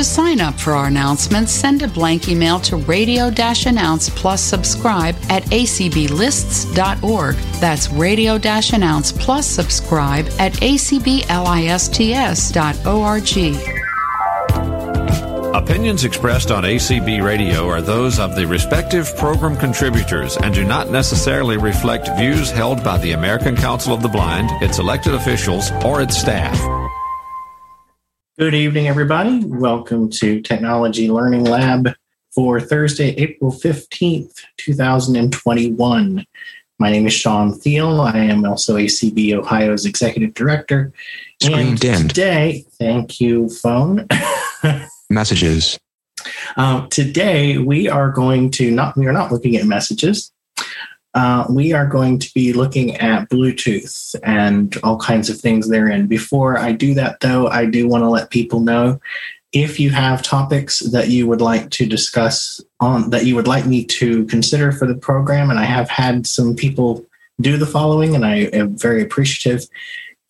To sign up for our announcements, send a blank email to radio announce plus subscribe at acblists.org. That's radio announce plus subscribe at acblists.org. Opinions expressed on ACB Radio are those of the respective program contributors and do not necessarily reflect views held by the American Council of the Blind, its elected officials, or its staff. Good evening, everybody. Welcome to Technology Learning Lab for Thursday, April 15th, 2021. My name is Sean Thiel. I am also ACB Ohio's Executive Director. Screen and dimmed. Today, thank you, phone. Messages. Um, today, we are going to not, we are not looking at messages. Uh, we are going to be looking at Bluetooth and all kinds of things therein. Before I do that, though, I do want to let people know if you have topics that you would like to discuss on that you would like me to consider for the program, and I have had some people do the following, and I am very appreciative.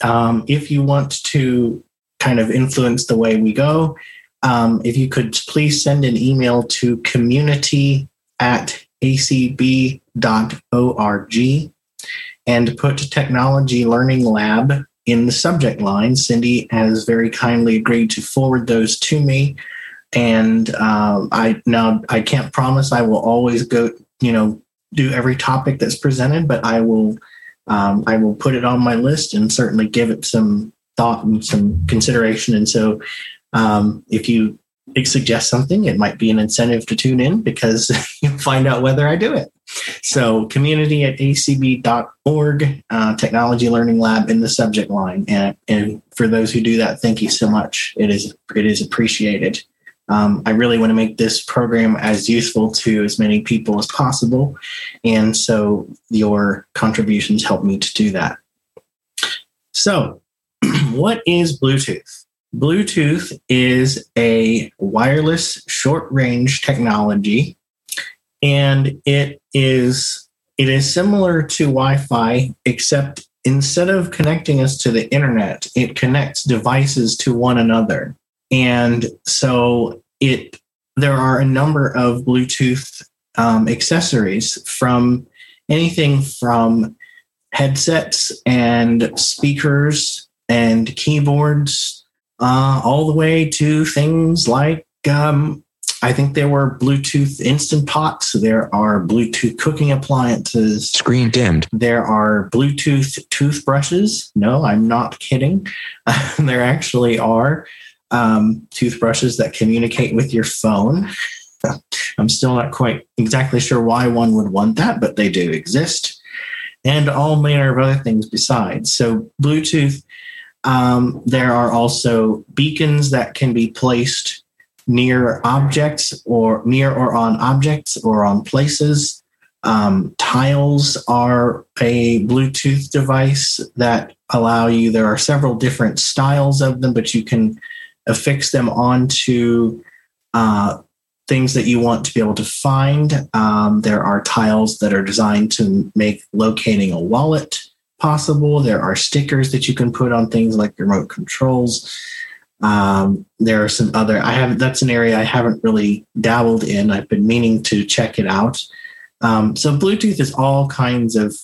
Um, if you want to kind of influence the way we go, um, if you could please send an email to community at acb.org and put Technology Learning Lab in the subject line. Cindy has very kindly agreed to forward those to me. And um, I now I can't promise I will always go, you know, do every topic that's presented, but I will um, I will put it on my list and certainly give it some thought and some consideration. And so um, if you suggest something, it might be an incentive to tune in because you'll find out whether I do it. So, community at acb.org, uh, Technology Learning Lab in the subject line. And, and for those who do that, thank you so much. It is, it is appreciated. Um, I really want to make this program as useful to as many people as possible. And so, your contributions help me to do that. So, what is Bluetooth? Bluetooth is a wireless short range technology and it is it is similar to Wi-Fi except instead of connecting us to the internet it connects devices to one another. And so it there are a number of Bluetooth um, accessories from anything from headsets and speakers and keyboards uh, all the way to things like um, I think there were Bluetooth instant pots. There are Bluetooth cooking appliances. Screen dimmed. There are Bluetooth toothbrushes. No, I'm not kidding. there actually are um, toothbrushes that communicate with your phone. I'm still not quite exactly sure why one would want that, but they do exist. And all manner of other things besides. So, Bluetooth um, there are also beacons that can be placed near objects or near or on objects or on places. Um, tiles are a Bluetooth device that allow you, there are several different styles of them, but you can affix them onto uh, things that you want to be able to find. Um, there are tiles that are designed to make locating a wallet possible. There are stickers that you can put on things like remote controls. Um, there are some other. I have that's an area I haven't really dabbled in. I've been meaning to check it out. Um, so Bluetooth is all kinds of.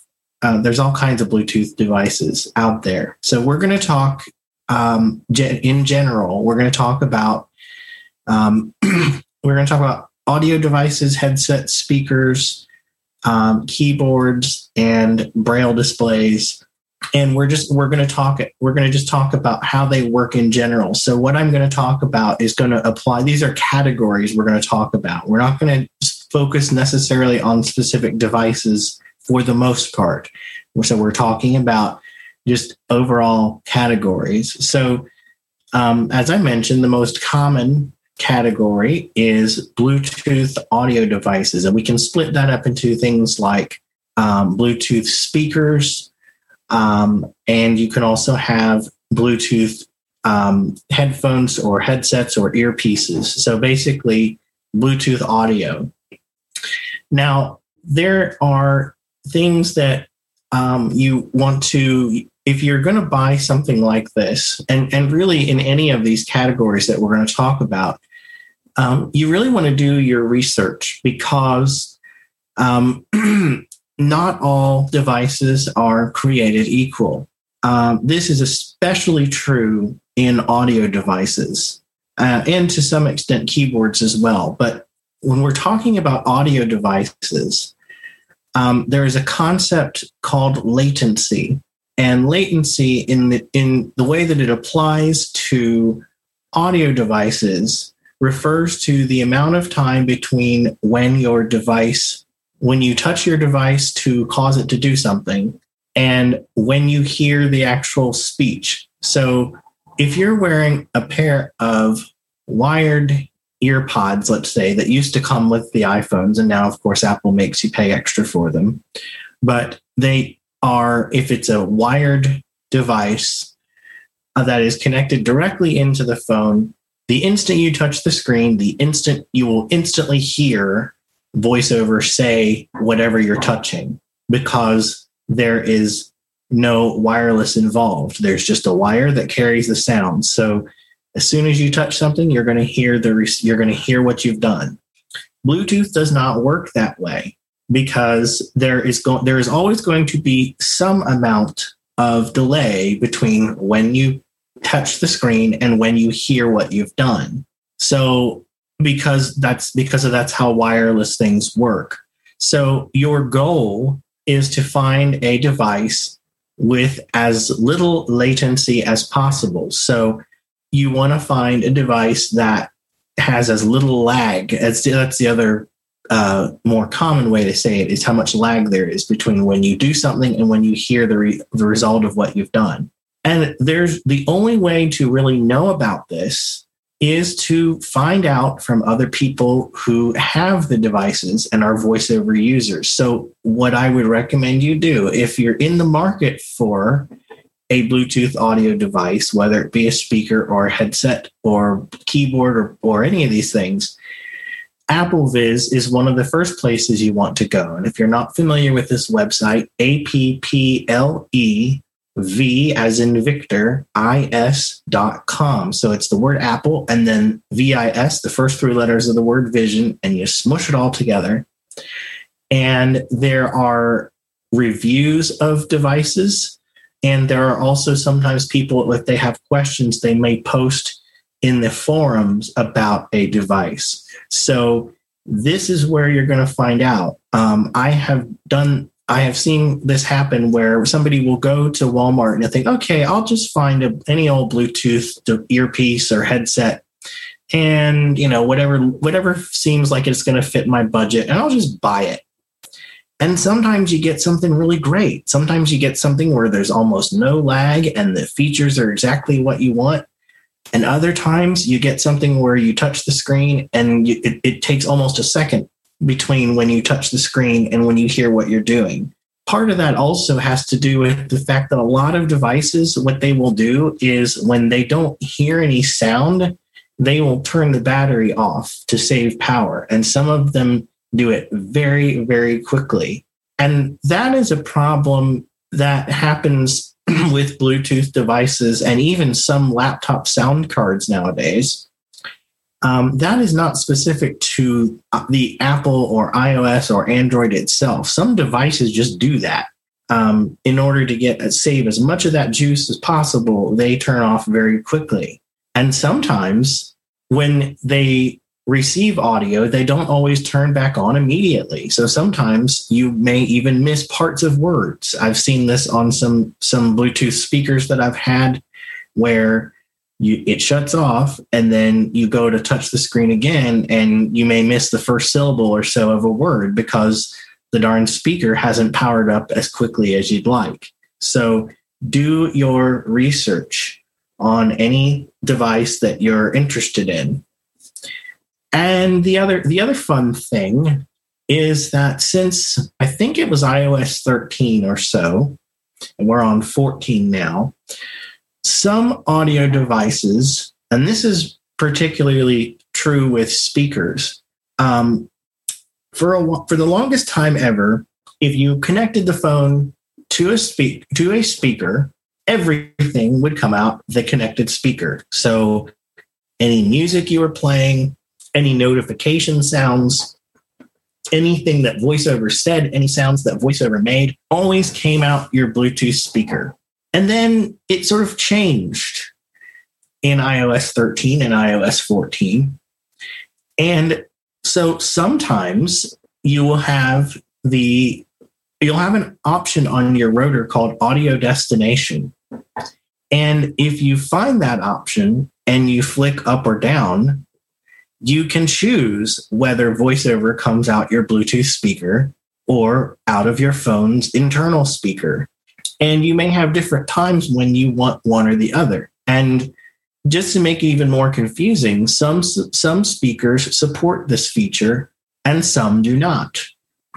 Uh, there's all kinds of Bluetooth devices out there. So we're going to talk um, in general. We're going to talk about. Um, we're going to talk about audio devices, headsets, speakers, um, keyboards and braille displays. And we're just we're going to talk we're going to just talk about how they work in general. So what i'm going to talk about is going to apply these are categories we're going to talk about. We're not going to focus necessarily on specific devices for the most part. So we're talking about just overall categories. So um, as I mentioned, the most common category is Bluetooth audio devices. And we can split that up into things like um, Bluetooth speakers, um, and you can also have Bluetooth um, headphones or headsets or earpieces. So basically, Bluetooth audio. Now, there are things that um, you want to, if you're going to buy something like this, and, and really in any of these categories that we're going to talk about, um, you really want to do your research because um, not all devices are created equal. Um, this is especially true in audio devices uh, and to some extent keyboards as well. But when we're talking about audio devices, um, there is a concept called latency. And latency, in the, in the way that it applies to audio devices, refers to the amount of time between when your device, when you touch your device to cause it to do something, and when you hear the actual speech. So if you're wearing a pair of wired ear pods, let's say, that used to come with the iPhones, and now, of course, Apple makes you pay extra for them, but they are, if it's a wired device uh, that is connected directly into the phone, the instant you touch the screen, the instant you will instantly hear voiceover say whatever you're touching because there is no wireless involved. There's just a wire that carries the sound. So as soon as you touch something, you're going to hear the you're going to hear what you've done. Bluetooth does not work that way because there is going there is always going to be some amount of delay between when you touch the screen and when you hear what you've done. So because that's because of that's how wireless things work. So your goal is to find a device with as little latency as possible. So you want to find a device that has as little lag. as that's the other uh, more common way to say it is how much lag there is between when you do something and when you hear the, re- the result of what you've done. And there's the only way to really know about this is to find out from other people who have the devices and are voiceover users. So, what I would recommend you do if you're in the market for a Bluetooth audio device, whether it be a speaker or a headset or keyboard or, or any of these things, AppleVis is one of the first places you want to go. And if you're not familiar with this website, A P P L E V as in Victor, is.com. So it's the word Apple and then VIS, the first three letters of the word vision, and you smush it all together. And there are reviews of devices. And there are also sometimes people, if they have questions, they may post in the forums about a device. So this is where you're going to find out. Um, I have done I have seen this happen where somebody will go to Walmart and think, okay, I'll just find a, any old Bluetooth earpiece or headset and you know whatever whatever seems like it's going to fit my budget and I'll just buy it. And sometimes you get something really great. Sometimes you get something where there's almost no lag and the features are exactly what you want. And other times you get something where you touch the screen and you, it, it takes almost a second between when you touch the screen and when you hear what you're doing. Part of that also has to do with the fact that a lot of devices, what they will do is when they don't hear any sound, they will turn the battery off to save power. And some of them do it very, very quickly. And that is a problem that happens with Bluetooth devices and even some laptop sound cards nowadays um, that is not specific to uh, the Apple or iOS or Android itself. Some devices just do that. Um, in order to get uh, save as much of that juice as possible, they turn off very quickly. And sometimes when they receive audio, they don't always turn back on immediately. So sometimes you may even miss parts of words. I've seen this on some some Bluetooth speakers that I've had where you it shuts off and then you go to touch the screen again and you may miss the first syllable or so of a word because the darn speaker hasn't powered up as quickly as you'd like so do your research on any device that you're interested in. And the other the other fun thing is that since I think it was iOS 13 or so, and we're on 14 now, some audio devices, and this is particularly true with speakers, um, for a for the longest time ever, if you connected the phone to a speak to a speaker, everything would come out the connected speaker. So any music you were playing, any notification sounds, anything that voiceover said, any sounds that voiceover made, always came out your Bluetooth speaker. And then it sort of changed in iOS 13 and iOS 14. And so sometimes you will have the you'll have an option on your rotor called audio destination. And if you find that option and you flick up or down, you can choose whether voiceover comes out your Bluetooth speaker or out of your phone's internal speaker. And you may have different times when you want one or the other. And just to make it even more confusing, some some speakers support this feature and some do not.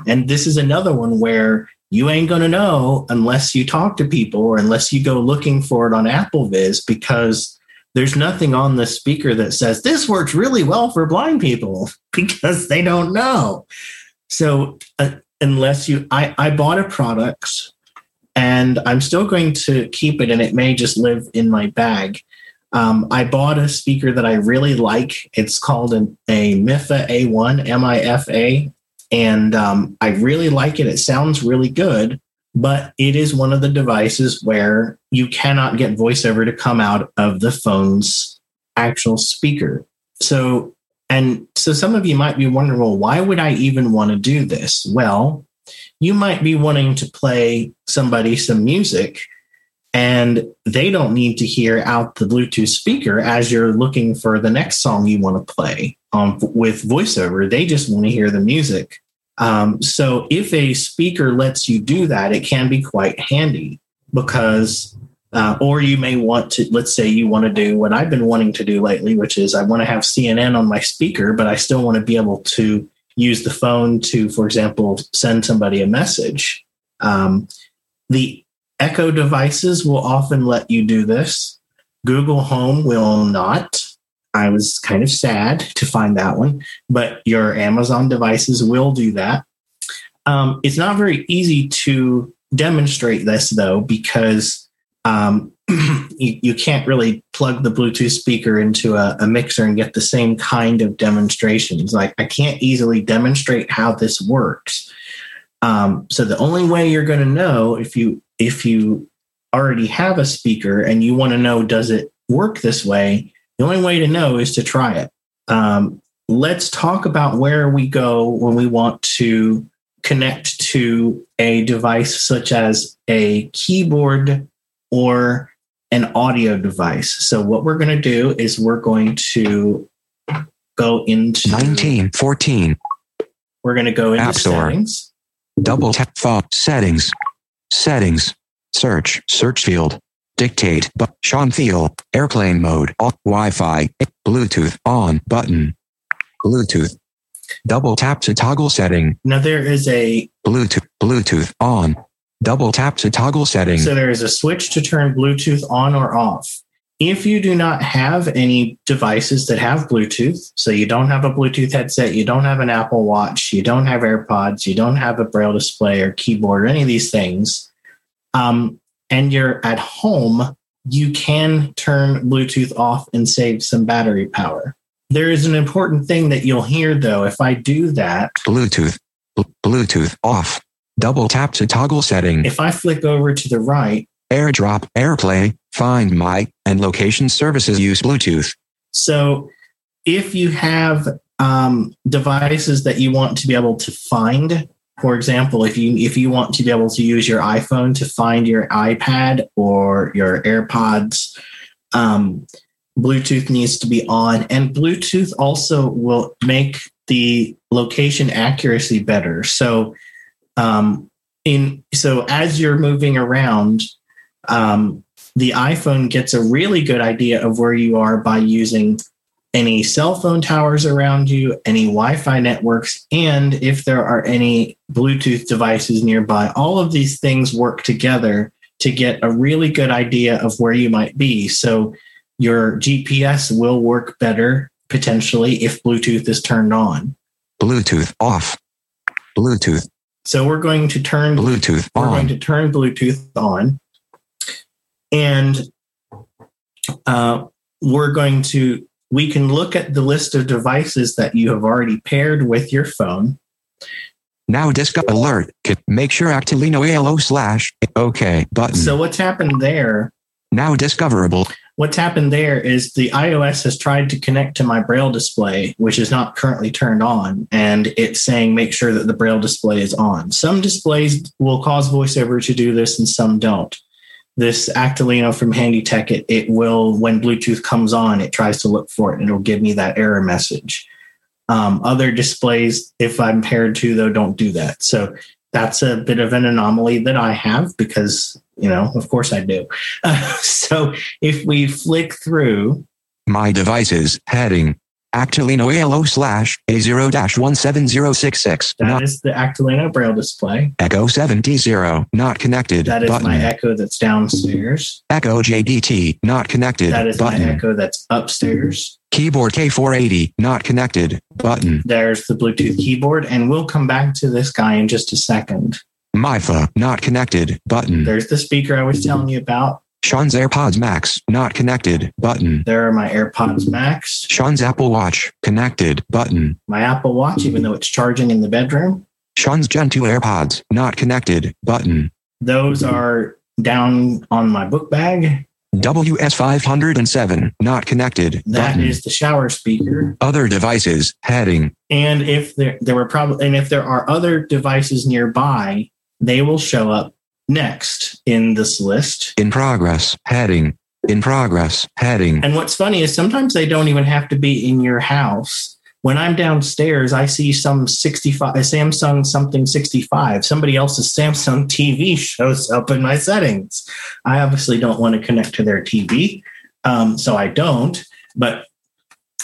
And this is another one where you ain't going to know unless you talk to people or unless you go looking for it on AppleVis because there's nothing on the speaker that says this works really well for blind people because they don't know. So uh, unless you, I, I bought a product and I'm still going to keep it and it may just live in my bag. Um, I bought a speaker that I really like. It's called an, a MIFA A1, M I F A and um, I really like it. It sounds really good, but it is one of the devices where you cannot get voiceover to come out of the phone's actual speaker. So, and so some of you might be wondering, well, why would I even want to do this? Well, you might be wanting to play somebody some music and they don't need to hear out the Bluetooth speaker as you're looking for the next song you want to play um, with voiceover. They just want to hear the music. Um, so if a speaker lets you do that, it can be quite handy because, uh, or you may want to, let's say you want to do what I've been wanting to do lately, which is I want to have CNN on my speaker, but I still want to be able to use the phone to, for example, send somebody a message. Um, the Echo devices will often let you do this. Google Home will not. I was kind of sad to find that one, but your Amazon devices will do that. Um, it's not very easy to demonstrate this though, because um, you, you, can't really plug the Bluetooth speaker into a, a, mixer and get the same kind of demonstrations. Like I can't easily demonstrate how this works. Um, so the only way you're going to know if you if you already have a speaker and you want to know does it work this way, the only way to know is to try it. Um, let's talk about where we go when we want to connect to a device such as a keyboard or an audio device. So what we're going to do is we're going to go into 1914. We're going to go into App Store. settings. Double tap phone settings. Settings. Search. Search field. Dictate. But Sean Thiel. Airplane mode. Off. Wi-Fi. Bluetooth on button. Bluetooth. Double tap to toggle setting. Now there is a Bluetooth. Bluetooth on. Double tap to toggle settings. So there is a switch to turn Bluetooth on or off. If you do not have any devices that have Bluetooth, so you don't have a Bluetooth headset, you don't have an Apple Watch, you don't have AirPods, you don't have a Braille display or keyboard or any of these things, um, and you're at home, you can turn Bluetooth off and save some battery power. There is an important thing that you'll hear though. If I do that, Bluetooth, Bluetooth off, double tap to toggle setting. If I flick over to the right, AirDrop, AirPlay, Find My, and location services use Bluetooth. So if you have um, devices that you want to be able to find, for example, if you if you want to be able to use your iPhone to find your iPad or your AirPods, um, Bluetooth needs to be on, and Bluetooth also will make the location accuracy better. So, um, in so as you're moving around, um, the iPhone gets a really good idea of where you are by using any cell phone towers around you, any Wi Fi networks, and if there are any Bluetooth devices nearby. All of these things work together to get a really good idea of where you might be. So your GPS will work better potentially if Bluetooth is turned on. Bluetooth off. Bluetooth. So we're going to turn Bluetooth we're on. going to turn Bluetooth on, and uh, we're going to we can look at the list of devices that you have already paired with your phone. Now disco alert. Make sure Actilino ALO slash OK button. So what's happened there? now discoverable. What's happened there is the iOS has tried to connect to my Braille display, which is not currently turned on, and it's saying make sure that the Braille display is on. Some displays will cause VoiceOver to do this, and some don't. This Actilino from HandyTech, it, it will, when Bluetooth comes on, it tries to look for it and it'll give me that error message. Um, other displays, if I'm paired to, though, don't do that. So that's a bit of an anomaly that I have because, you know, of course I do. Uh, so if we flick through, My devices heading. Actilino ALO slash A0 17066. that Not is the Actilino Braille display. Echo 70. Not connected. That is button. my Echo that's downstairs. Echo JDT. Not connected. That is button. my Echo that's upstairs. Keyboard K480. Not connected. Button. There's the Bluetooth keyboard, and we'll come back to this guy in just a second. MIFA. Not connected. Button. There's the speaker I was telling you about. Sean's AirPods Max. Not connected. Button. There are my AirPods Max, Sean's Apple Watch. Connected. Button. my Apple Watch, even though it's charging in the bedroom. Sean's Gen 2 AirPods. Not connected. Button. Those are down on my book bag. WS507. Not connected. That button. is the shower speaker. Other devices. Heading. And if there there were probably and if there are other devices nearby, they will show up next in this list. In progress. Heading. In progress. Heading. And what's funny is sometimes they don't even have to be in your house. When I'm downstairs, I see some 65 Samsung something 65. Somebody else's Samsung TV shows up in my settings. I obviously don't want to connect to their TV, um, so I don't. But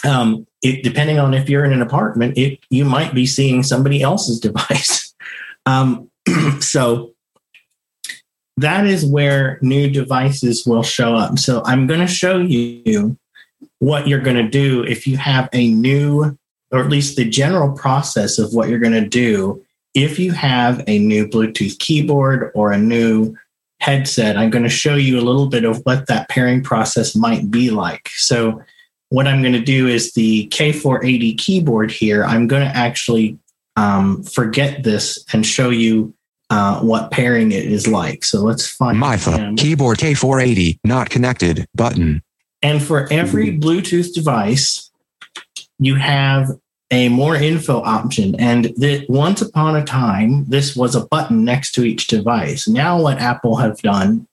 um, it, depending on if you're in an apartment, it you might be seeing somebody else's device. Um, so that is where new devices will show up. So I'm going to show you what you're going to do if you have a new, or at least the general process of what you're going to do if you have a new Bluetooth keyboard or a new headset. I'm going to show you a little bit of what that pairing process might be like. So what I'm going to do is the K480 keyboard here. I'm going to actually um, forget this and show you uh, what pairing it is like. So let's find him. Keyboard K480. Not connected. Button. And for every Bluetooth device, you have a more info option. And that once upon a time, this was a button next to each device. Now, what Apple have done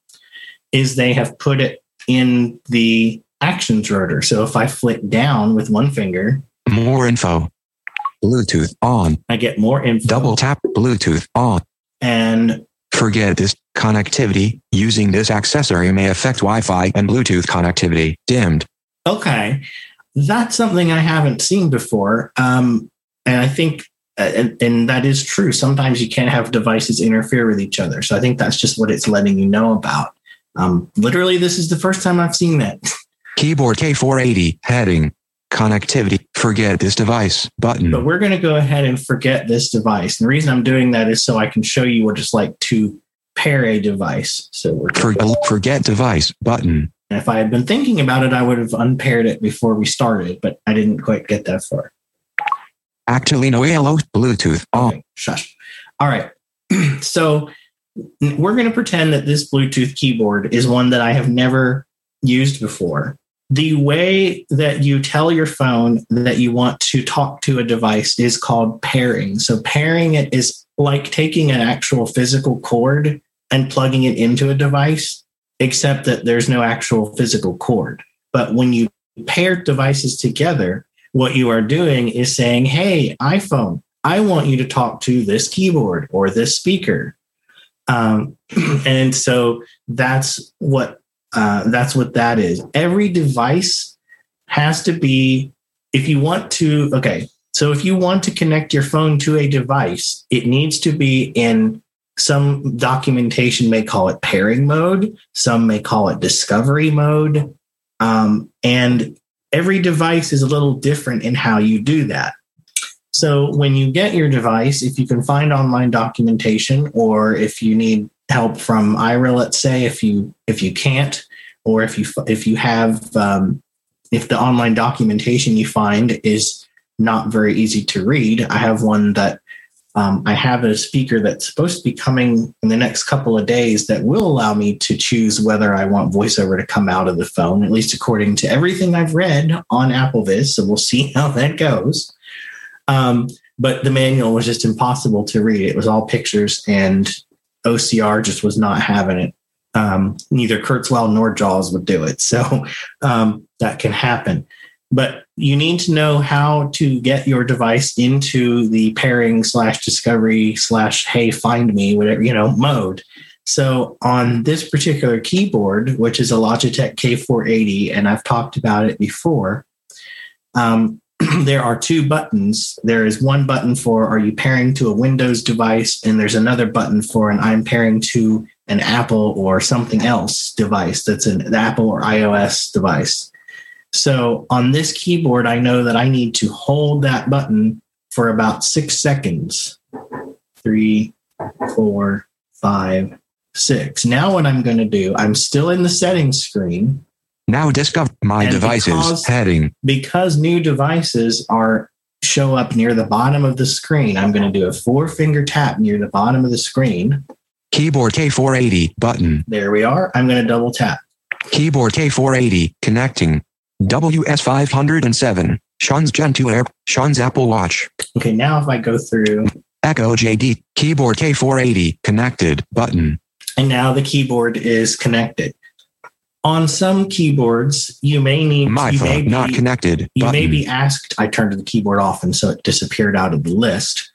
is they have put it in the actions rotor. So if I flick down with one finger, More info. Bluetooth on. I get more info. Double tap Bluetooth on. And Forget this connectivity. Using this accessory may affect Wi Fi and Bluetooth connectivity. Dimmed. okay, that's something I haven't seen before. Um, and I think, uh, and, and that is true. Sometimes you can't have devices interfere with each other. So I think that's just what it's letting you know about. Um, literally, this is the first time I've seen that. Keyboard K480. Heading. Connectivity. Forget this device. Button. But we're going to go ahead and forget this device. And the reason I'm doing that is so I can show you what it's like to pair a device. So we're For, forget device. Button. And if I had been thinking about it, I would have unpaired it before we started, but I didn't quite get that far. Actilino ALO. Bluetooth Oh, Okay, shush. All right. so we're going to pretend that this Bluetooth keyboard is one that I have never used before. The way that you tell your phone that you want to talk to a device is called pairing. So pairing it is like taking an actual physical cord and plugging it into a device, except that there's no actual physical cord. But when you pair devices together, what you are doing is saying, Hey, iPhone, I want you to talk to this keyboard or this speaker. Um, and so that's what Uh, that's what that is. Every device has to be, if you want to, okay, so if you want to connect your phone to a device, it needs to be in some documentation may call it pairing mode, some may call it discovery mode. Um, and every device is a little different in how you do that. So when you get your device, if you can find online documentation or if you need help from Aira, let's say, if you if you can't, or if you if you have um, if the online documentation you find is not very easy to read, I have one that um, I have a speaker that's supposed to be coming in the next couple of days that will allow me to choose whether I want voiceover to come out of the phone, at least according to everything I've read on AppleVis. So we'll see how that goes. Um, but the manual was just impossible to read. It was all pictures, and OCR just was not having it. Um, neither Kurzweil nor JAWS would do it. So um, that can happen. But you need to know how to get your device into the pairing slash discovery slash hey find me whatever you know mode so on this particular keyboard which is a logitech k480 and i've talked about it before um, there are two buttons there is one button for are you pairing to a windows device and there's another button for an i'm pairing to an apple or something else device that's an apple or ios device so on this keyboard, I know that I need to hold that button for about six seconds. Three, four, five, six. Now, what I'm going to do, I'm still in the settings screen. Now discover my And devices because- heading. Because new devices are show up near the bottom of the screen, I'm going to do a four finger tap near the bottom of the screen. Keyboard K480 button. There we are. I'm going to double tap. Keyboard K480 connecting. WS507. Sean's Gen 2 Air. Sean's Apple Watch. Okay, now if I go through, Echo JD. Keyboard K480 connected button. and now the keyboard is connected. On some keyboards, you may need My you may phone not connected. you button. may be asked i turned the keyboard off and so it disappeared out of the list.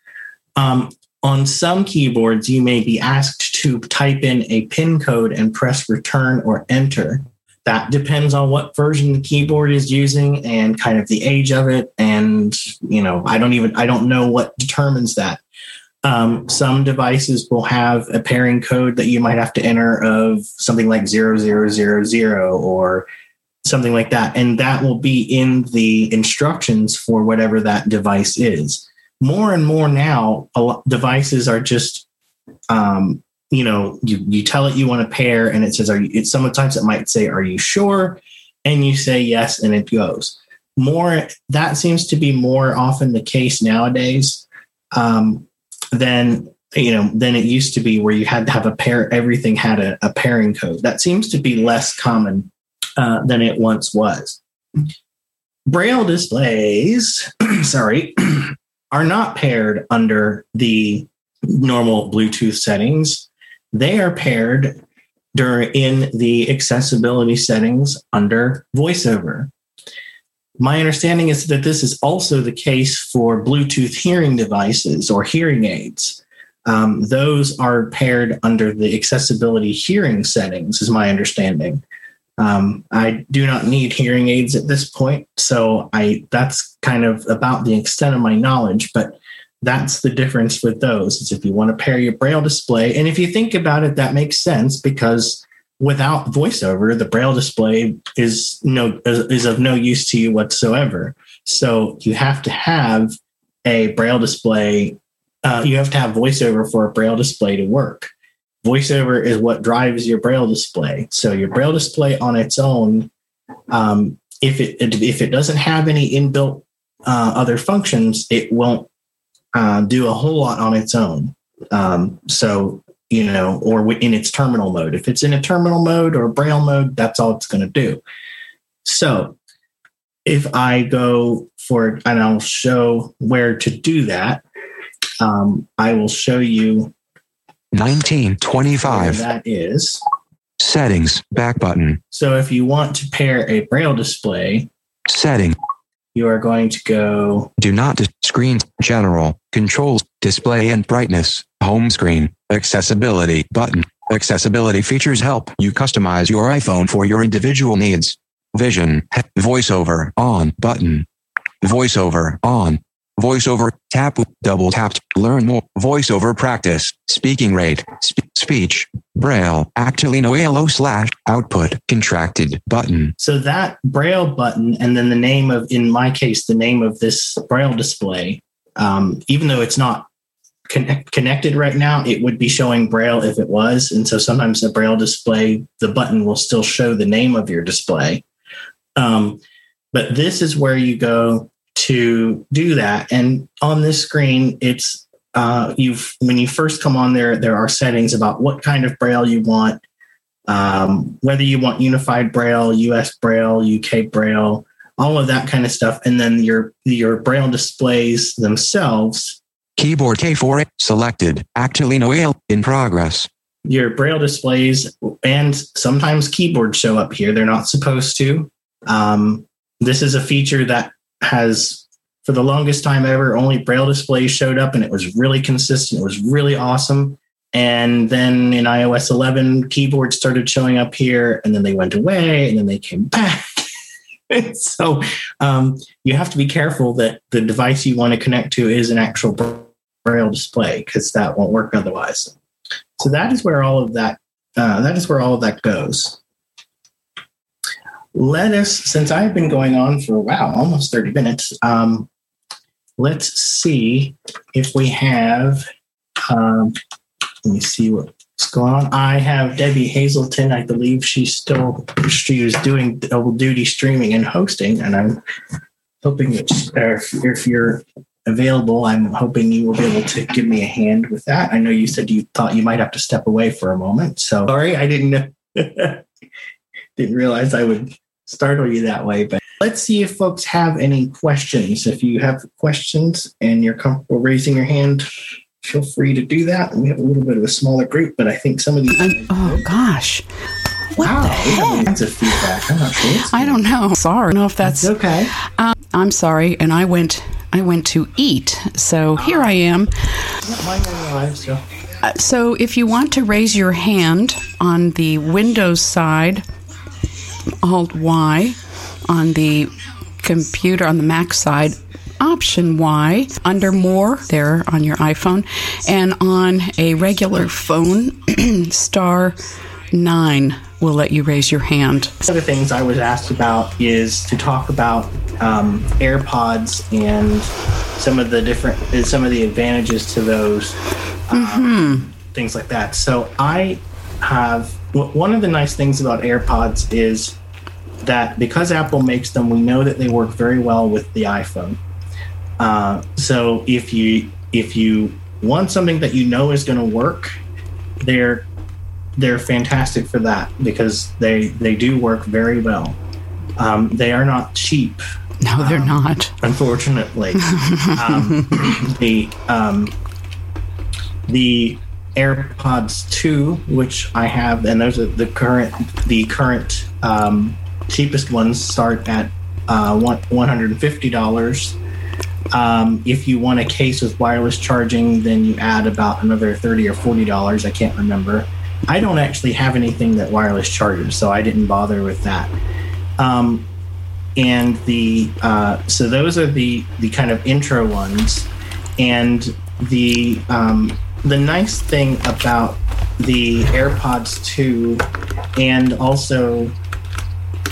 Um, on some keyboards you may be asked to type in a pin code and press return or enter. That depends on what version the keyboard is using and kind of the age of it and you know i don't even i don't know what determines that um, some devices will have a pairing code that you might have to enter of something like 0000 or something like that. And that will be in the instructions for whatever that device is. More and more now, devices are just, um, you know, you, you tell it you want to pair and it says, are you, it's sometimes it might say, are you sure? And you say yes, and it goes. More, that seems to be more often the case nowadays um, than you know than it used to be where you had to have a pair everything had a, a pairing code that seems to be less common uh, than it once was. Braille displays, sorry, are not paired under the normal Bluetooth settings. They are paired during in the accessibility settings under VoiceOver. My understanding is that this is also the case for Bluetooth hearing devices or hearing aids. Um, those are paired under the accessibility hearing settings, is my understanding. Um, I do not need hearing aids at this point, so I that's kind of about the extent of my knowledge. But that's the difference with those. Is if you want to pair your braille display, and if you think about it, that makes sense because without voiceover, the braille display is no is, of no use to you whatsoever. So you have to have a braille display. Uh, you have to have voiceover for a braille display to work voiceover is what drives your braille display so your braille display on its own um, if it if it doesn't have any inbuilt uh, other functions it won't uh, do a whole lot on its own um, so you know or in its terminal mode if it's in a terminal mode or braille mode that's all it's going to do so if i go for and i'll show where to do that um, i will show you 1925. that is. Settings. Back button. So if you want to pair a braille display, Setting. you are going to go Do not dis- screen. General. Controls. Display and brightness. Home screen. Accessibility button. Accessibility features help you customize your iPhone for your individual needs. Vision, voiceover on button. Voiceover on. Voiceover tap double tapped. Learn more. Voiceover practice. Speaking rate. Sp- speech. Braille. Actilino ALO slash output contracted button. So that Braille button, and then the name of, in my case, the name of this Braille display, um, even though it's not connect, connected right now, it would be showing Braille if it was. And so sometimes the Braille display, the button will still show the name of your display. Um, but this is where you go to do that. And on this screen, it's uh, you've when you first come on there, there are settings about what kind of Braille you want, um, whether you want unified Braille, US Braille, UK Braille, all of that kind of stuff, and then your your Braille displays themselves. Keyboard K4 selected. Actilino AL in progress. Your Braille displays and sometimes keyboards show up here. They're not supposed to. Um, this is a feature that has for the longest time ever only braille displays showed up and it was really consistent it was really awesome and then in ios 11 keyboards started showing up here and then they went away and then they came back so um, you have to be careful that the device you want to connect to is an actual braille display because that won't work otherwise so that is where all of that uh, that is where all of that goes let us, since I've been going on for wow, almost 30 minutes, um, let's see if we have, um, let me see what's going on. I have Debbie Hazelton. I believe she's still, she is doing double duty streaming and hosting, and I'm hoping that if you're available, I'm hoping you will be able to give me a hand with that. I know you said you thought you might have to step away for a moment. So sorry, I didn't didn't realize I would startle you that way. But let's see if folks have any questions. If you have questions and you're comfortable raising your hand, feel free to do that. We have a little bit of a smaller group, but I think some of these. Um, oh gosh. What wow, the heck? Lots of feedback. I'm not sure. I don't know. Sorry. I don't know if that's, that's okay. Um, I'm sorry, and I went. I went to eat, so here I am. So, if you want to raise your hand on the Windows side, Alt Y on the computer on the Mac side. Option Y under more there on your iPhone, and on a regular phone, star nine will let you raise your hand. One of the things I was asked about is to talk about um, AirPods and some of the different, some of the advantages to those, um, mm-hmm. things like that. So I have one of the nice things about AirPods is that because Apple makes them, we know that they work very well with the iPhone. Uh, so if you if you want something that you know is going to work, they're they're fantastic for that because they they do work very well. Um, they are not cheap. No, they're um, not. Unfortunately, um, the um, the AirPods 2, which I have, and those are the current the current um, cheapest ones start at uh, $150. Um, if you want a case with wireless charging, then you add about another 30 or $40. I can't remember. I don't actually have anything that wireless charges, so I didn't bother with that. Um, and the uh, so those are the the kind of intro ones, and the um, the nice thing about the AirPods 2 and also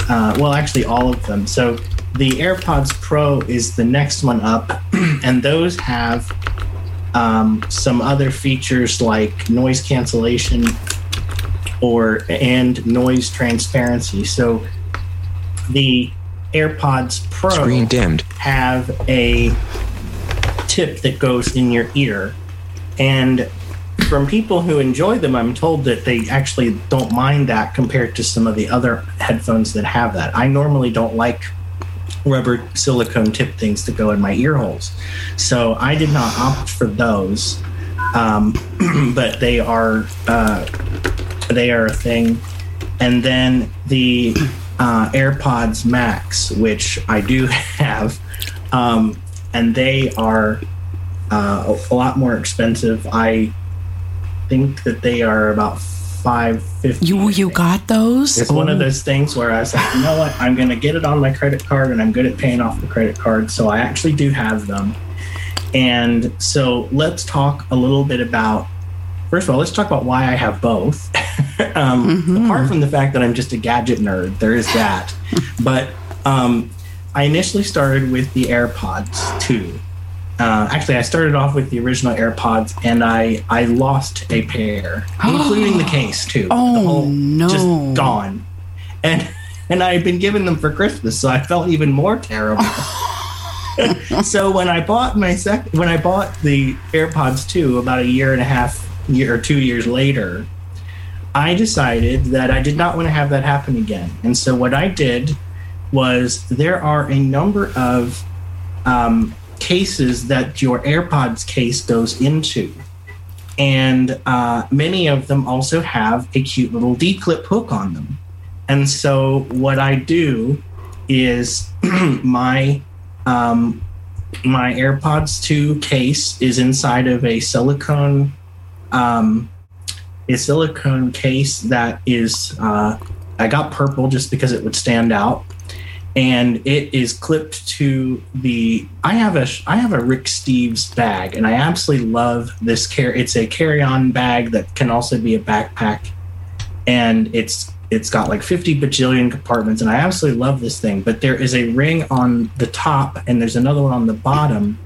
uh, well, actually, all of them. So the AirPods Pro is the next one up, and those have um, some other features like noise cancellation or and noise transparency. So the AirPods Pro Screen dimmed. have a tip that goes in your ear, and from people who enjoy them, I'm told that they actually don't mind that compared to some of the other headphones that have that. I normally don't like rubber silicone tip things to go in my ear holes. So I did not opt for those. Um, but they are uh, they are a thing. And then the uh, AirPods Max, which I do have, um, and they are uh, a lot more expensive. I think that they are about five fifty. You you got those? It's one of those things where I was like, you know what? I'm going to get it on my credit card, and I'm good at paying off the credit card, so I actually do have them. And so let's talk a little bit about. First of all, let's talk about why I have both. um, Mhm. Apart from the fact that I'm just a gadget nerd, there is that. but um, I initially started with the AirPods 2. Uh, actually, I started off with the original AirPods, and I I lost a pair, including the case too. Oh, the whole, no. just gone. And and I had been given them for Christmas, so I felt even more terrible. so when I bought my sec, when I bought the AirPods 2 about a year and a half, year or two years later, I decided that I did not want to have that happen again. And so what I did was there are a number of um, cases that your AirPods case goes into. And uh, many of them also have a cute little D clip hook on them. And so what I do is my um, my AirPods 2 case is inside of a silicone um, a silicone case that is uh, I got purple just because it would stand out, and it is clipped to the. I have a I have a Rick Steves bag, and I absolutely love this care. It's a carry-on bag that can also be a backpack, and it's it's got like 50 bajillion compartments, and I absolutely love this thing. But there is a ring on the top, and there's another one on the bottom,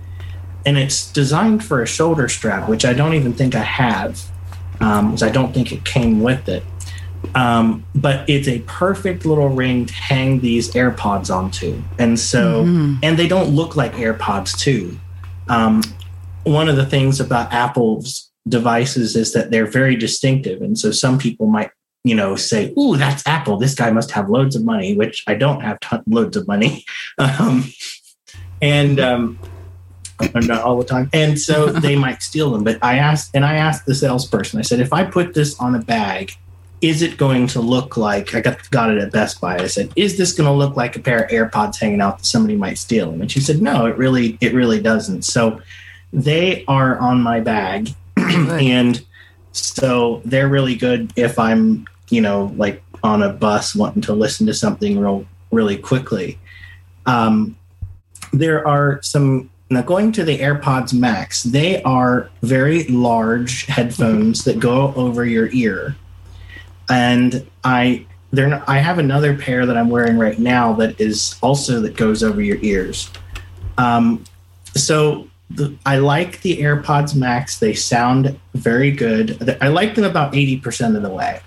and it's designed for a shoulder strap, which I don't even think I have because I don't think it came with it. Um, but it's a perfect little ring to hang these AirPods onto, and so and they don't look like AirPods too. Um, one of the things about Apple's devices is that they're very distinctive, and so some people might you know say, "Ooh, that's Apple. This guy must have loads of money," which I don't have ton- loads of money, um, and um, not all the time. And so they might steal them. But I asked, and I asked the salesperson, I said, if I put this on a bag, is it going to look like I got got it at Best Buy? I said, is this going to look like a pair of AirPods hanging out that somebody might steal them? And she said, no, it really it really doesn't. So they are on my bag, and so they're really good if I'm you know like on a bus wanting to listen to something real really quickly. Um, there are some now going to the AirPods Max. They are very large headphones that go over your ear, and I they're not, I have another pair that I'm wearing right now that is also that goes over your ears. Um, so the, I like the AirPods Max. They sound very good. I like them about eighty percent of the way,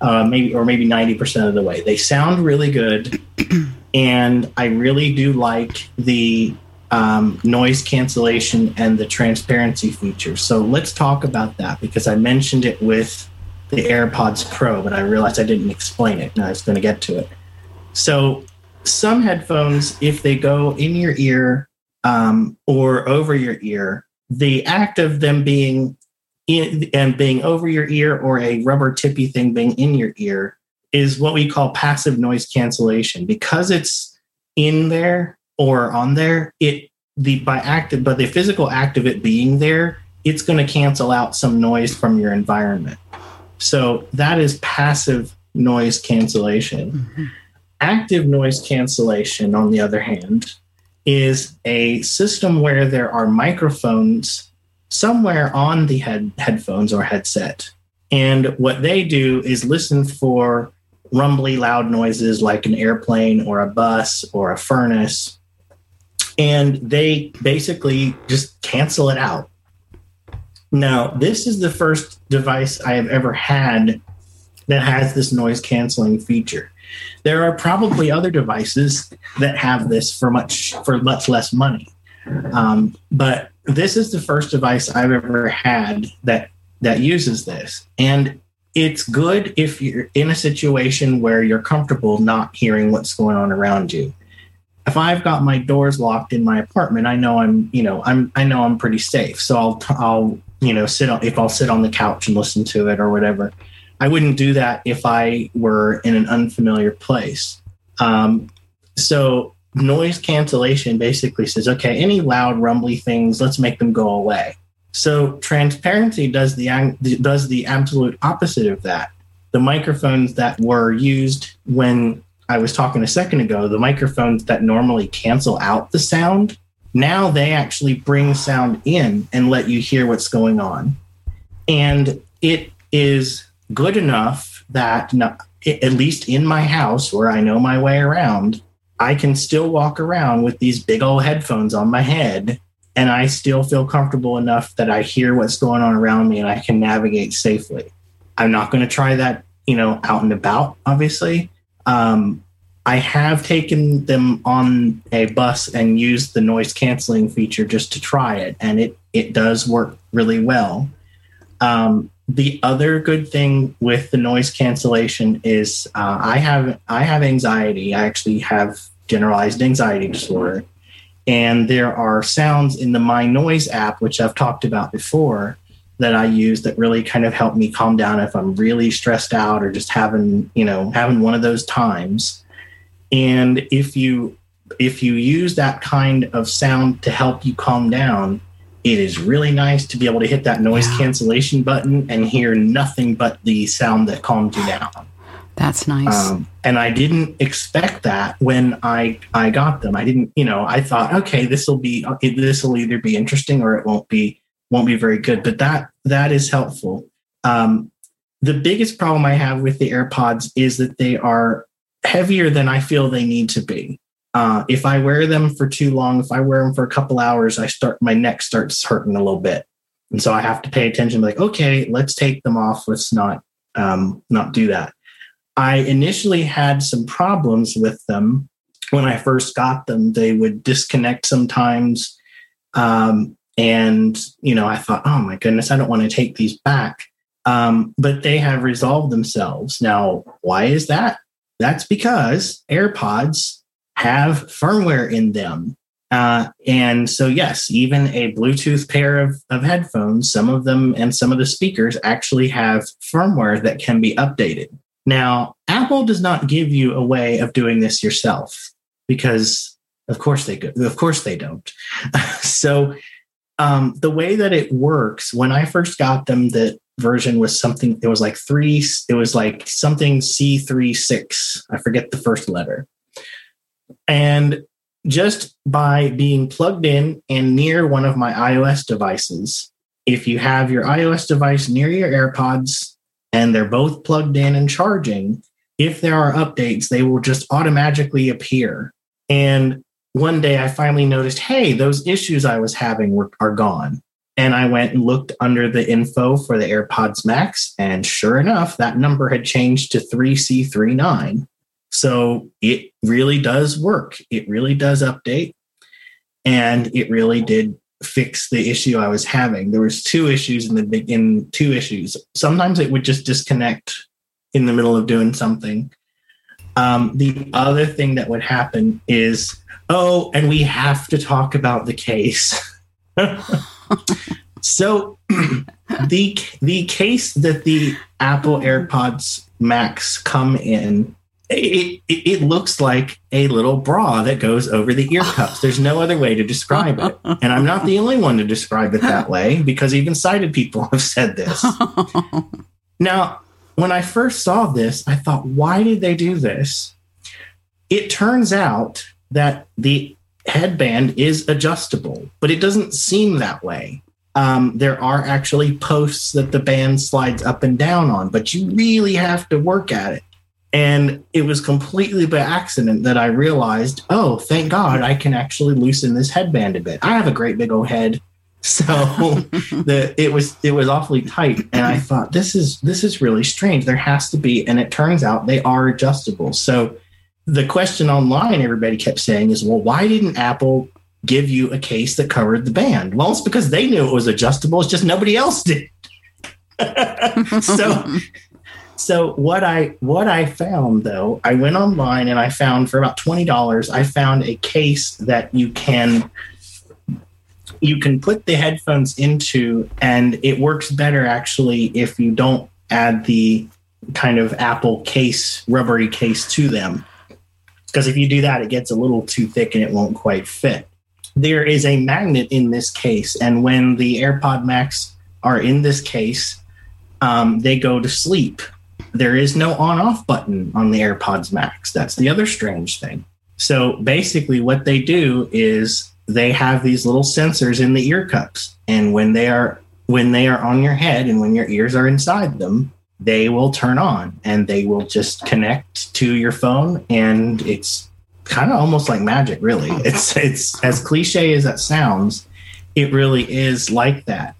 uh, maybe or maybe ninety percent of the way. They sound really good, and I really do like the um, noise cancellation and the transparency feature. So let's talk about that because I mentioned it with the AirPods Pro, but I realized I didn't explain it, and I was going to get to it. So some headphones, if they go in your ear um, or over your ear, the act of them being in and being over your ear or a rubber tippy thing being in your ear is what we call passive noise cancellation because it's in there or on there it the by active but the physical act of it being there it's going to cancel out some noise from your environment. So that is passive noise cancellation. Mm-hmm. Active noise cancellation on the other hand is a system where there are microphones somewhere on the head headphones or headset. And what they do is listen for rumbly loud noises like an airplane or a bus or a furnace and they basically just cancel it out. Now this is the first device i have ever had that has this noise canceling feature. There are probably other devices that have this for much for much less money. Um, but this is the first device i've ever had that that uses this. And it's good if you're in a situation where you're comfortable not hearing what's going on around you if i've got my doors locked in my apartment i know i'm you know i'm i know i'm pretty safe. So i'll i'll you know sit on if i'll sit on the couch and listen to it or whatever. I wouldn't do that if i were in an unfamiliar place. Um, so noise cancellation basically says okay any loud rumbly things let's make them go away. So transparency does the does the absolute opposite of that. The microphones that were used when I was talking a second ago, the microphones that normally cancel out the sound, now they actually bring sound in and let you hear what's going on. And it is good enough that not, at least in my house where I know my way around, I can still walk around with these big old headphones on my head and I still feel comfortable enough that I hear what's going on around me and I can navigate safely. I'm not going to try that, you know, out and about, obviously. Um, I have taken them on a bus and used the noise canceling feature just to try it, and it it does work really well. Um, the other good thing with the noise cancellation is uh, I have I have anxiety. I actually have generalized anxiety disorder, and there are sounds in the My Noise app, which I've talked about before, that I use that really kind of help me calm down if I'm really stressed out or just having you know having one of those times. And if you if you use that kind of sound to help you calm down, it is really nice to be able to hit that noise yeah. cancellation button and hear nothing but the sound that calms you down. That's nice. Um, and I didn't expect that when I I got them. I didn't, you know, I thought, okay, this will be this will either be interesting or it won't be won't be very good. But that that is helpful. Um, the biggest problem I have with the AirPods is that they are heavier than I feel they need to be. Uh, if I wear them for too long, if I wear them for a couple hours, I start my neck starts hurting a little bit, and so I have to pay attention. Like, okay, let's take them off. Let's not um, not do that. I initially had some problems with them when I first got them. They would disconnect sometimes, um, and you know, I thought, oh my goodness, I don't want to take these back. Um, but they have resolved themselves. Now, why is that? That's because AirPods have firmware in them. Uh, and so, yes, even a Bluetooth pair of, of headphones, some of them and some of the speakers actually have firmware that can be updated. Now, Apple does not give you a way of doing this yourself because, of course, they go, of course they don't. so, um, the way that it works, when I first got them, the version was something. It was like three. It was like something C three six. I forget the first letter and just by being plugged in and near one of my iOS devices, if you have your iOS device near your AirPods and they're both plugged in and charging, if there are updates, they will just automatically appear. And one day I finally noticed, hey, those issues I was having were, are gone. And I went and looked under the info for the AirPods Max. And sure enough, that number had changed to 3C39. So it really does work. It really does update. And it really did fix the issue I was having. There was two issues in the in two issues. Sometimes it would just disconnect in the middle of doing something. Um, the other thing that would happen is, oh, and we have to talk about the case. so the the case that the Apple AirPods Max come in it, it, it, looks like a little bra that goes over the ear cups. There's no other way to describe it. And I'm not the only one to describe it that way because even sighted people have said this. now, when I first saw this, I thought, why did they do this? It turns out that the headband is adjustable, but it doesn't seem that way. Um, there are actually posts that the band slides up and down on, but you really have to work at it. And it was completely by accident that I realized, oh, thank God I can actually loosen this headband a bit. I have a great big old head. So the it was it was awfully tight. And I thought, this is this is really strange. There has to be, and it turns out they are adjustable. So the question online everybody kept saying is, well, why didn't Apple give you a case that covered the band? Well, it's because they knew it was adjustable. It's just nobody else did. so so what I what I found though, I went online and I found for about twenty dollars, I found a case that you can you can put the headphones into, and it works better actually if you don't add the kind of Apple case, rubbery case to them. Because if you do that, it gets a little too thick and it won't quite fit. there is a magnet in this case, and when the AirPod Max are in this case, um, they go to sleep. There is no on off button on the AirPods Max. That's the other strange thing. So basically, what they do is they have these little sensors in the ear cups, and when they are when they are on your head and when your ears are inside them, they will turn on and they will just connect to your phone, and it's kind of almost like magic. Really, it's it's as cliche as that sounds, it really is like that.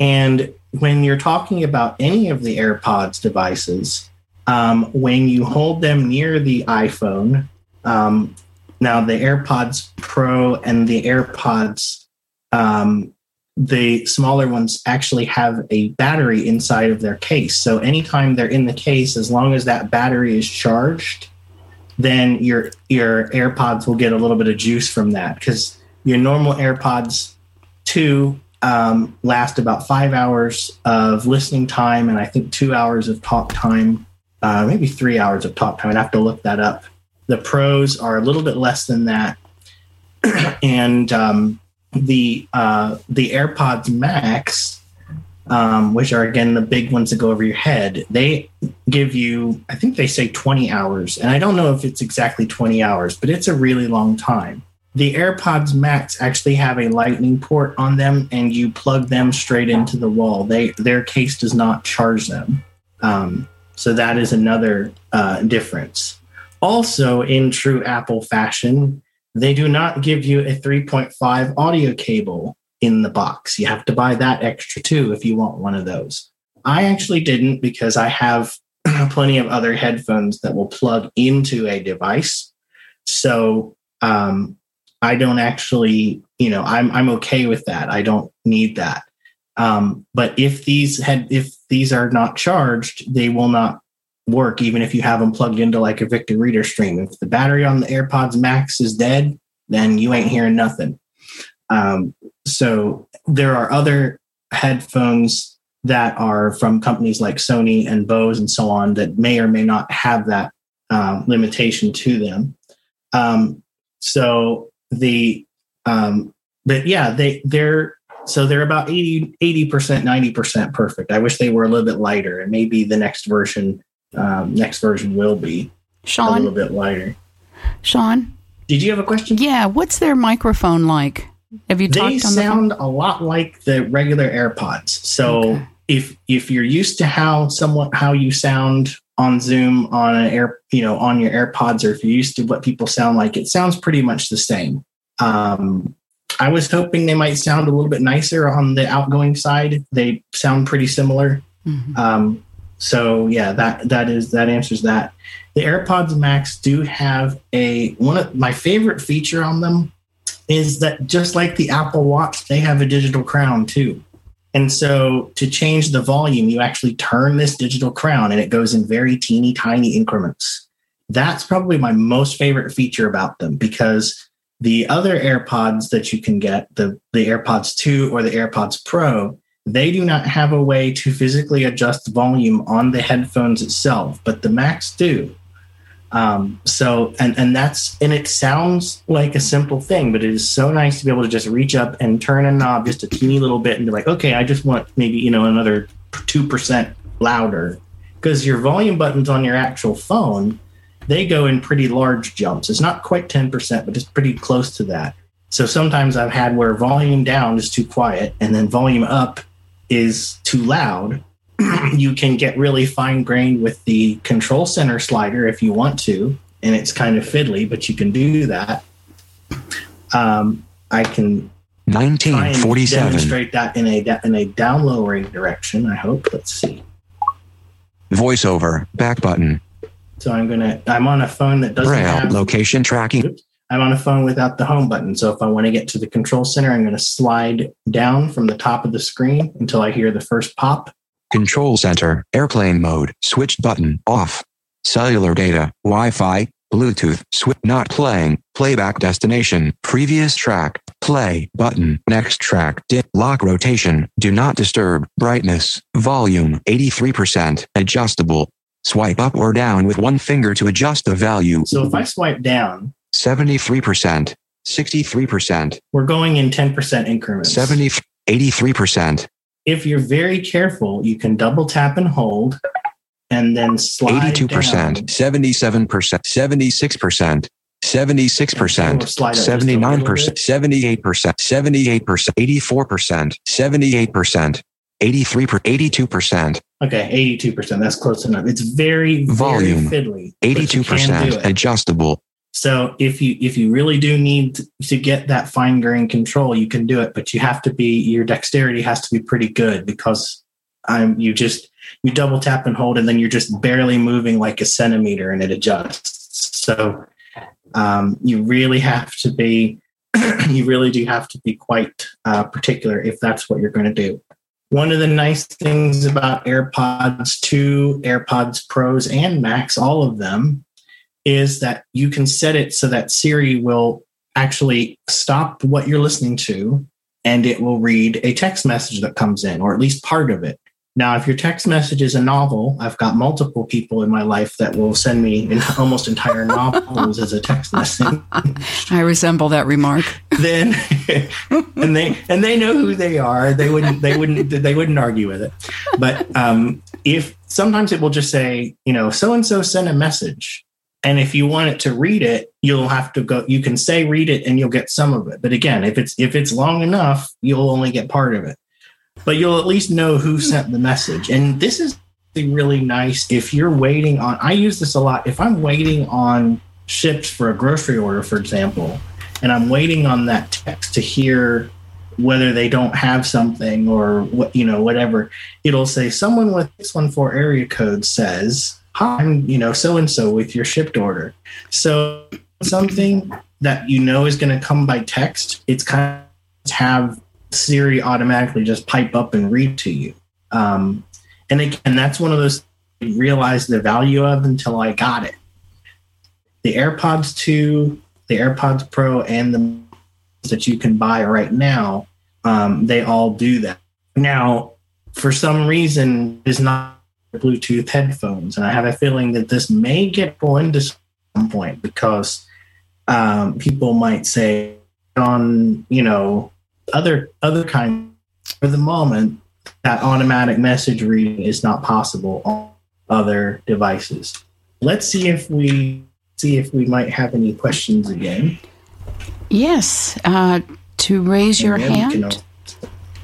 And when you're talking about any of the AirPods devices, um, when you hold them near the iPhone, um, now the AirPods Pro and the AirPods, um, the smaller ones actually have a battery inside of their case. So anytime they're in the case, as long as that battery is charged, then your your AirPods will get a little bit of juice from that because your normal AirPods two um, last about five hours of listening time and I think two hours of talk time, uh, maybe three hours of talk time. I'd have to look that up. The pros are a little bit less than that, and um, the uh, the AirPods Max, um, which are again the big ones that go over your head, they give you I think they say twenty hours, and I don't know if it's exactly twenty hours, but it's a really long time the AirPods Max actually have a lightning port on them and you plug them straight into the wall. They their case does not charge them. Um, so that is another uh, difference. Also, in true Apple fashion, they do not give you a 3.5 audio cable in the box. You have to buy that extra too if you want one of those. I actually didn't because I have plenty of other headphones that will plug into a device. So um, I don't actually, you know, I'm I'm okay with that. I don't need that. Um, but if these had if these are not charged, they will not work even if you have them plugged into like a Victor Reader stream. If the battery on the AirPods Max is dead, then you ain't hearing nothing. Um, so there are other headphones that are from companies like Sony and Bose and so on that may or may not have that uh, limitation to them. Um, so the um but yeah they they're so they're about 80 percent 90% perfect i wish they were a little bit lighter and maybe the next version um, next version will be sean? a little bit lighter sean? Did you have a question? Yeah what's their microphone like? Have you they sound a lot like the regular airpods. So Okay. if if you're used to how somewhat how you sound on zoom on an air you know on your airpods or if you're used to what people sound like it sounds pretty much the same. Um, i was hoping they might sound a little bit nicer on the outgoing side. They sound pretty similar. Mhm. um, so yeah that that is that answers that. The airpods max do have a one of my favorite feature on them is that just like the apple watch they have a digital crown too. And so to change the volume you actually turn this digital crown and it goes in very teeny tiny increments. That's probably my most favorite feature about them because the other AirPods that you can get, the, the AirPods 2 or the AirPods Pro, they do not have a way to physically adjust volume on the headphones itself, but the Max do. Um, so, and, and that's, and it sounds like a simple thing, but it is so nice to be able to just reach up and turn a knob just a teeny little bit and be like, okay, I just want maybe, you know, another 2% louder. Because your volume buttons on your actual phone, they go in pretty large jumps. It's not quite 10%, but it's pretty close to that. So sometimes I've had where volume down is too quiet and then volume up is too loud. you can get really fine grained with the control center slider if you want to, and it's kind of fiddly, but you can do that. Um, I can try and 1947. demonstrate that in a in a down lowering direction. I hope. Let's see. Voiceover. Back button. So I'm gonna. I'm on a phone that doesn't Braille. have Location tracking. Oops. I'm on a phone without the home button. So if I want to get to the control center, I'm going to slide down from the top of the screen until I hear the first pop. Control center. Airplane mode. switch button. Off. Cellular data. Wi-Fi. Bluetooth. Switch. Not playing. Playback destination. Previous track. Play. Button. Next track. Dip. Lock rotation. Do not disturb. Brightness. Volume. 83%. Adjustable. Swipe up or down with one finger to adjust the value. So if I swipe down, 73%, 63%, We're going in 10% increments. 70, 83%, If you're very careful, you can double tap and hold and then slide 82%, down. 77%, 76%, 76%, Or slide it just a little 79%, 78%, 78%, 84%, 78%, 83 82%, Okay, 82%. That's close enough. It's very, very Volume. fiddly. but you can do 82% adjustable, So if you if you really do need to get that fine grain control, you can do it, but you have to be your dexterity has to be pretty good because I'm you just you double tap and hold, and then you're just barely moving like a centimeter, and it adjusts. So um, you really have to be you really do have to be quite uh, particular if that's what you're going to do. One of the nice things about AirPods 2, AirPods Pros, and Max, all of them, is that you can set it so that Siri will actually stop what you're listening to and it will read a text message that comes in, or at least part of it. Now, if your text message is a novel, I've got multiple people in my life that will send me in almost entire novels as a text message. I resemble that remark. then and they and they know who they are they wouldn't they wouldn't they wouldn't argue with it but um if sometimes it will just say you know so and so sent a message and if you want it to read it you'll have to go you can say read it and you'll get some of it. But again if it's if it's long enough you'll only get part of it. But you'll at least know who hmm. sent the message. And this is really nice if you're waiting on i use this a lot. If i'm waiting on ships for a grocery order for example and I'm waiting on that text to hear whether they don't have something or what you know whatever it'll say someone with 614 area code says i'm you know so and so with your Shipt order. So something that you know is going to come by text it's kind of have siri automatically just pipe up and read to you. Um, and again that's one of those I didn't realize the value of until i got it. The airpods 2 the AirPods Pro and the that you can buy right now, um, they all do that. Now, for some reason, is not Bluetooth headphones, and I have a feeling that this may get pulled into some point because um, people might say on you know other other kind for the moment that automatic message reading is not possible on other devices. Let's see if we see if we might have any questions again. Yes, uh, to raise your And we hand.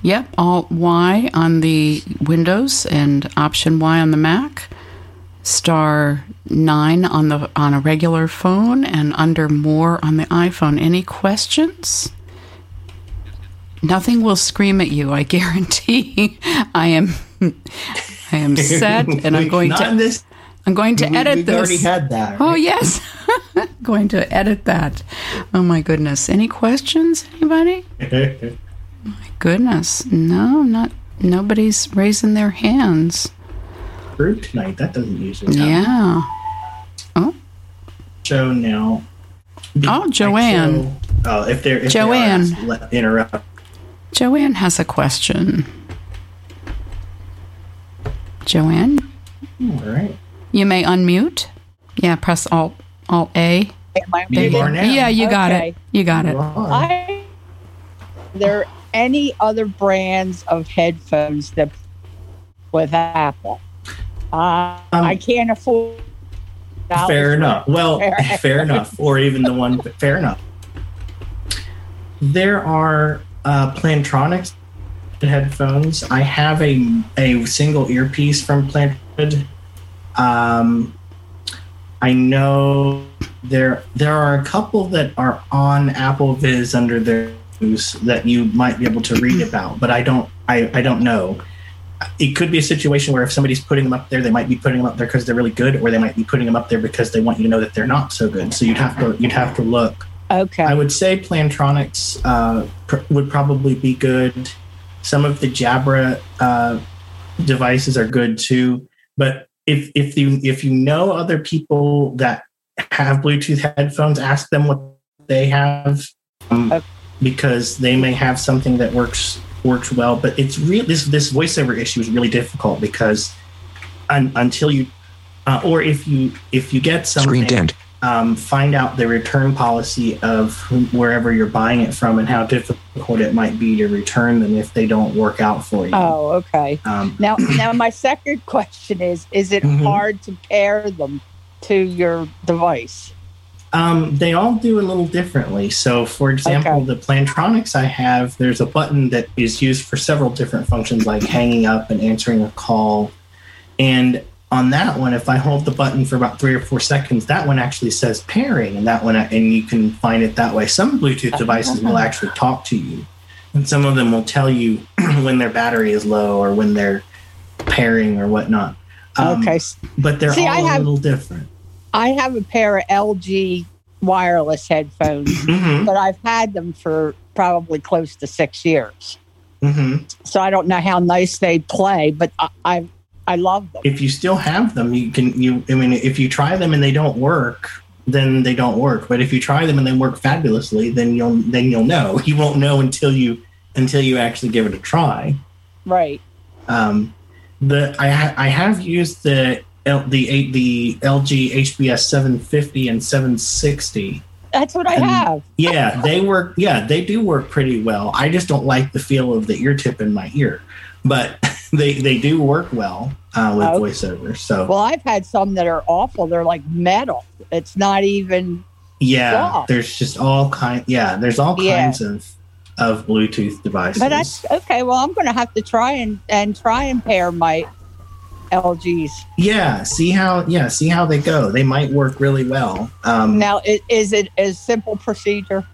Yep, Alt Y on the Windows and Option Y on the Mac. Star nine on the on a regular phone and under more on the iPhone. Any questions? Nothing will scream at you. I guarantee. I am. I am set, and I'm going to. this. I'm going to we, edit we've this. already had that. Oh yes, going to edit that. Oh my goodness. Any questions? Anybody? My goodness, no, not nobody's raising their hands. Group tonight. That doesn't usually happen. Yeah. Oh. Show now. Oh, Joanne. Oh, if they're if Joanne. They are, interrupt. Joanne has a question. Joanne, All right. you may unmute. Yeah, press Alt Alt A. Am I You are now. Yeah, you got Okay. it. You got it. I there any other brands of headphones that with Apple? Uh, Um, I can't afford. Fair enough. Well, Fair. fair enough. Or even the one, fair enough. There are uh, Plantronics headphones. I have a a single earpiece from Plantronics. Um, I know there there are a couple that are on AppleVis under their use that you might be able to read about, but I don't I, I don't know. It could be a situation where if somebody's putting them up there, they might be putting them up there because they're really good, or they might be putting them up there because they want you to know that they're not so good. So you'd have to you'd have to look. Okay. I would say Plantronics uh, pr- would probably be good. Some of the Jabra uh, devices are good too. But if if you if you know other people that have Bluetooth headphones, ask them what they have, um, Okay. Because they may have something that works works well. But it's real. This this voiceover issue is really difficult because un, until you uh, or if you if you get something Screen dimmed. um, find out the return policy of wherever you're buying it from and how difficult it might be to return them if they don't work out for you. Oh, okay. Um, Now, now my second question is: Is it Mhm. hard to pair them to your device? Um, they all do a little differently. So, for example, Okay. the Plantronics I have, there's a button that is used for several different functions, like hanging up and answering a call. And on that one, if I hold the button for about three or four seconds, that one actually says pairing, and that one, and you can find it that way. Some Bluetooth devices will actually talk to you, and some of them will tell you when their battery is low or when they're pairing or whatnot. Um, okay, but they're See, all a have- little different. I have a pair of LG wireless headphones, hmm but I've had them for probably close to six years. hmm So I don't know how nice they play, but I I, I love them. if you still have them, you can you I mean if you try them and they don't work, then they don't work. But if you try them and they work fabulously, then you'll then you'll know. You won't know until you until you actually give it a try. Right. Um, the I ha- I have used the L- the eight the LG HBS 750 and 760. That's what I And- have. Yeah, they work. Yeah, they do work pretty well. I just don't like the feel of the ear tip in my ear, but they they do work well uh, with Okay. voiceover. So Well, I've had some that are awful. They're like metal. It's not even. Yeah, soft. there's just all kind. Yeah, there's all Yeah. kinds of of Bluetooth devices. But that's okay. Well, I'm going to have to try and and try and pair my LGs. yeah, see how yeah, see how they go. They might work really well. Um, Now, is it a simple procedure?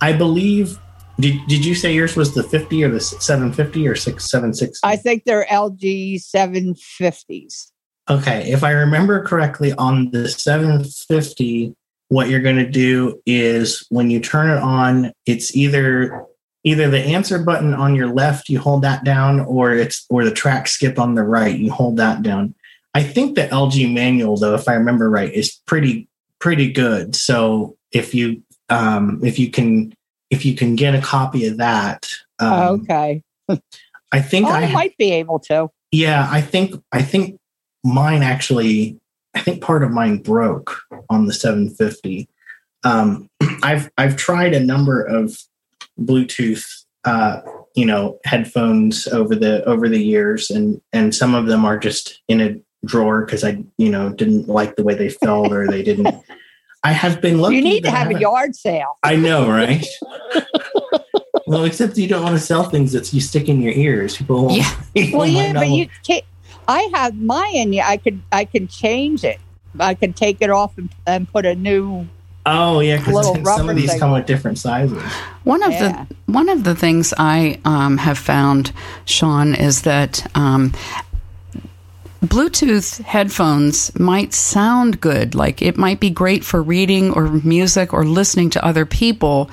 I believe. Did, did you say yours was the 50 or the 750 or 6 760? I think they're LG 750s. Okay, if I remember correctly, on the 750, what you're going to do is when you turn it on, it's either either the answer button on your left, you hold that down, or it's or the track skip on the right, you hold that down. I think the LG manual, though, if I remember right, is pretty pretty good. So if you um, if you can if you can get a copy of that, um, okay. I think Oh, I I might be able to. yeah, I think I think mine actually I think part of mine broke on the 750. Um, I've I've tried a number of Bluetooth uh, you know headphones over the over the years, and and some of them are just in a drawer because I you know didn't like the way they felt or they didn't. I have been lucky. You need to have a yard sale. I know, right? well, except you don't want to sell things that you stick in your ears. People, won't- Yeah. people Well, yeah, but you can't. I have mine. I could. I can change it. I can take it off and, and put a new. Oh yeah, because some of these thing. come with different sizes. One of Yeah. the one of the things I um, have found, Sean, is that um, Bluetooth headphones might sound good, like it might be great for reading or music or listening to other people,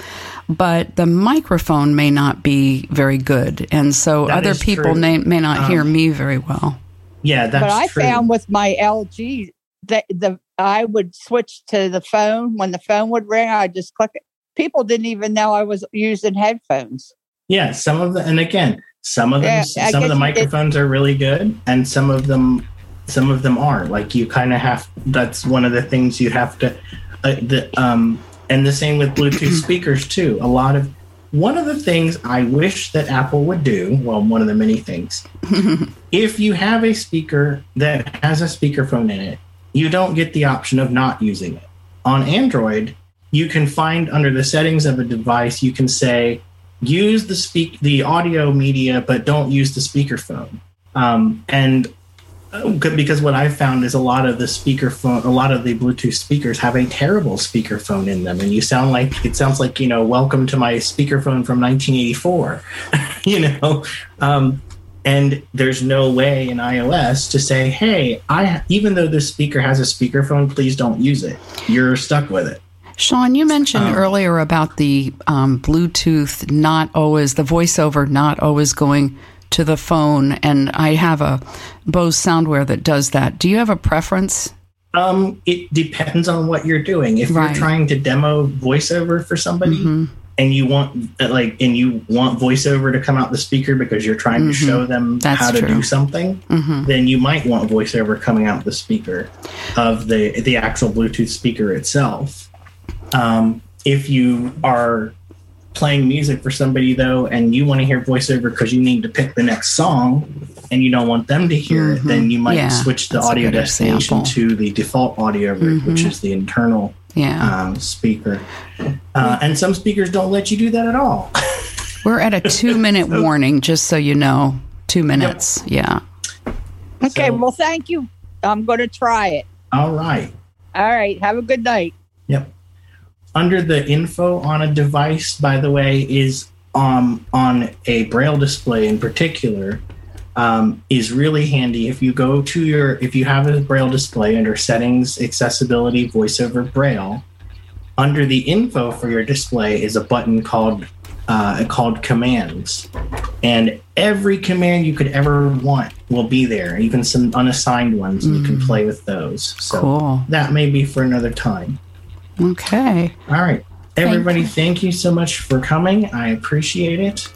but the microphone may not be very good, and so That other people may, may not hear Um, me very well. Yeah, that's but I true. found with my LG that the I would switch to the phone when the phone would ring. I just click it. People didn't even know I was using headphones. yeah, some of the and again, some of them, Yeah, some of the microphones are really good, and some of them, some of them aren't. Like you kind of have. That's one of the things you have to. Uh, the um, and the same with Bluetooth speakers too. A lot of one of the things I wish that Apple would do. Well, one of the many things. if you have a speaker that has a speakerphone in it, you don't get the option of not using it. On Android, you can find under the settings of a device, you can say use the speak the audio media, but don't use the speakerphone. Um, and uh, because what I've found is a lot of the speakerphone, a lot of the Bluetooth speakers have a terrible speakerphone in them, and you sound like it sounds like you know, welcome to my speakerphone from 1984, you know. Um, and there's no way in iOS to say, "Hey, I even though this speaker has a speakerphone, please don't use it." You're stuck with it. Sean, you mentioned Um, earlier about the um, Bluetooth not always, the voiceover not always going to the phone, and I have a Bose Soundwear that does that. Do you have a preference? Um, it depends on what you're doing. If Right. you're trying to demo voiceover for somebody, Mhm. And you want uh, like and you want voiceover to come out the speaker because you're trying to Mhm. show them That's how to true. do something hmm then you might want voiceover coming out the speaker of the the actual bluetooth speaker itself um, if you are playing music for somebody though and you want to hear voiceover because you need to pick the next song and you don't want them to hear it Mhm. then you might Yeah, switch the audio destination example. to the default audio route which Mhm. is the internal Yeah. um, speaker uh, and some speakers don't let you do that at all We're at a two minute warning, just so you know. Two minutes. Yeah. Okay, So- well, thank you. I'm going to try it. all right All right. Have a good night. Yep. Under the info on a device, by the way, is um, on a braille display in particular, um, is really handy. If you go to your, if you have a braille display under settings, accessibility, voiceover braille, under the info for your display is a button called uh, called commands, and every command you could ever want will be there. Even some unassigned ones, and you can Mm. play with those. So Cool. that may be for another time. Okay. All right. Everybody, thank you so much for coming. I appreciate it.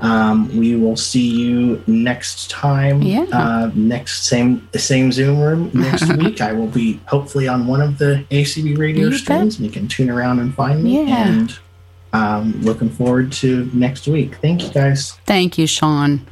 Um, we will see you next time. Yeah. Uh, next same same Zoom room next week. I will be hopefully on one of the ACB radio You bet. streams. You can tune around and find me. Yeah. And um, looking forward to next week. Thank you guys. Thank you, Sean.